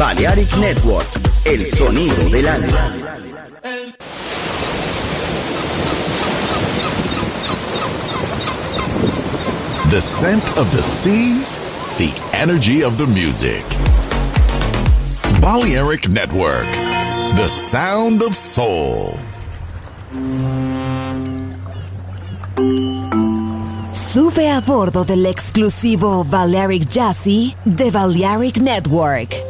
Balearic Network, el sonido del alma. The scent of the sea, the energy of the music. Balearic Network, the sound of soul. Sube a bordo del exclusivo Balearic Jazzy de Balearic Network.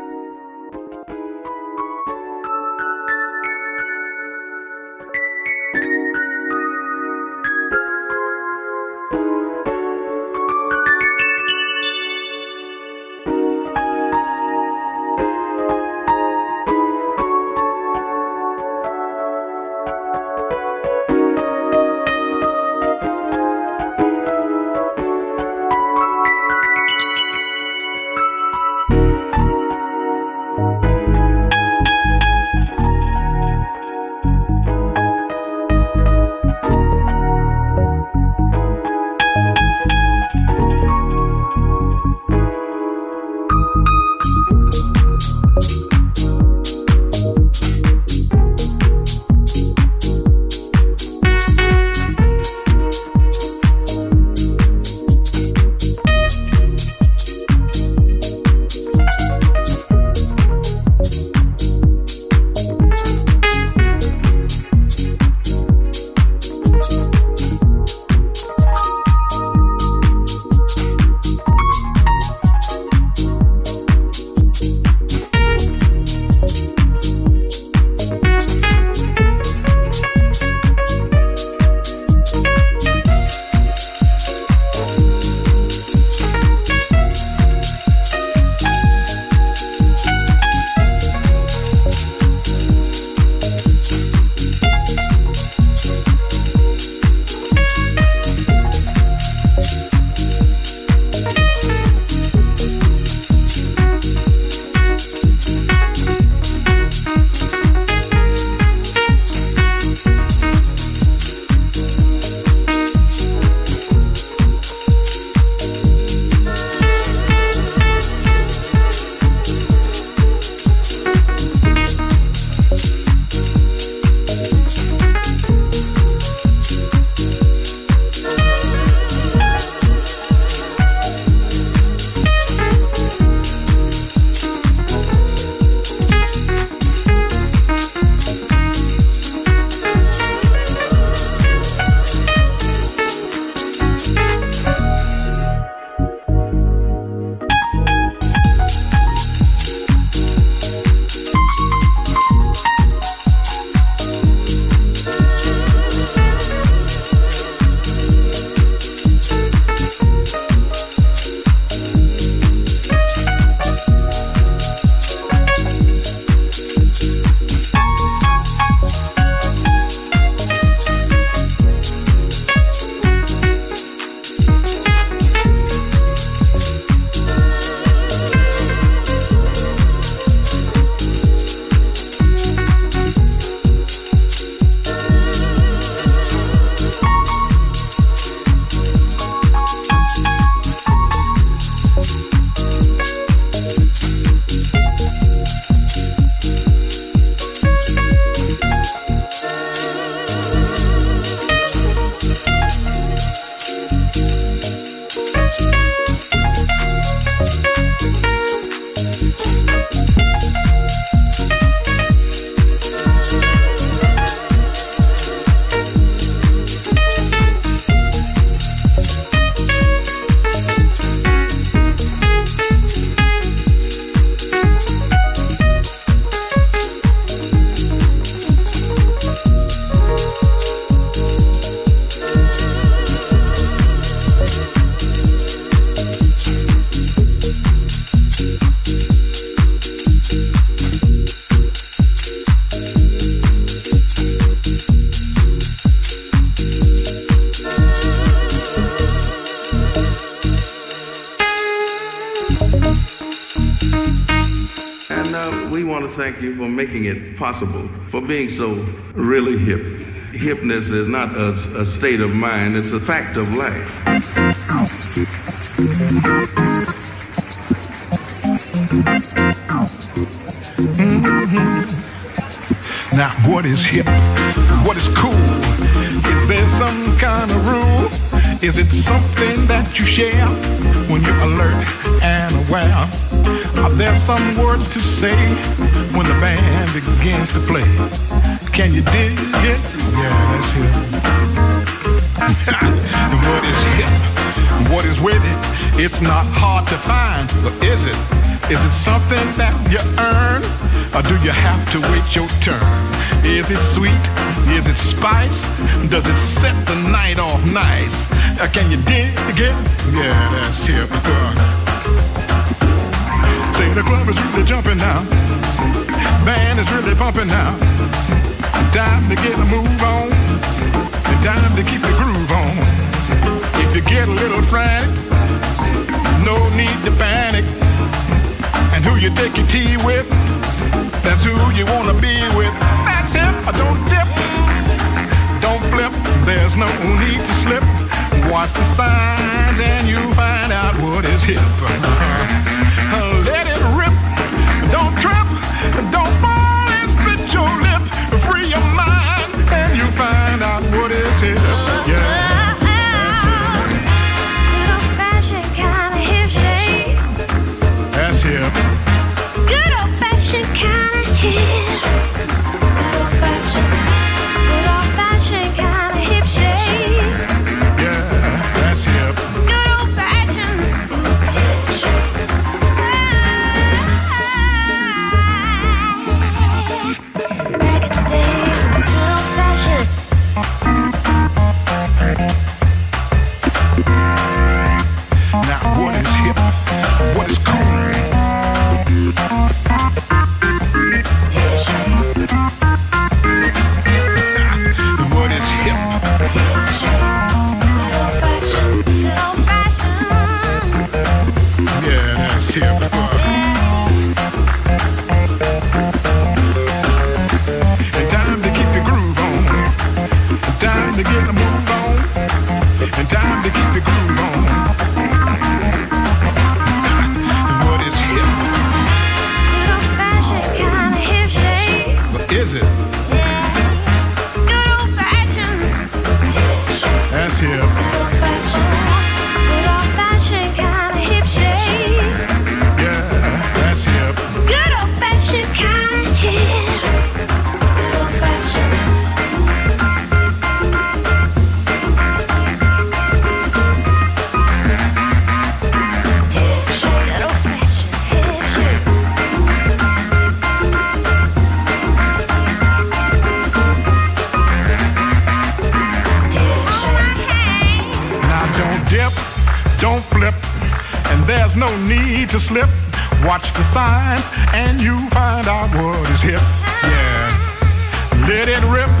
Making it possible, for being so really hip. Hipness is not a, a state of mind, it's a fact of life. Now, what is hip? What is cool? Is there some kind of rule? Is it something that you share when you're alert and aware? Are there some words to say when the band begins to play? Can you dig it? Yeah, that's it. what is hip? What is with it? It's not hard to find, but is it? Is it something that you earn? Or do you have to wait your turn? Is it sweet? Is it spice? Does it set the night off nice? Uh, can you dig it? Yeah, that's hip. Say the club is really jumping now. Band is really bumping now. Time to get a move on dime to keep the groove on. If you get a little frantic, no need to panic. And who you take your tea with, that's who you wanna be with. That's him, I don't dip, don't flip, there's no need to slip. Watch the signs and you'll find out what is hip. tip. Good old fashioned kind let it rip.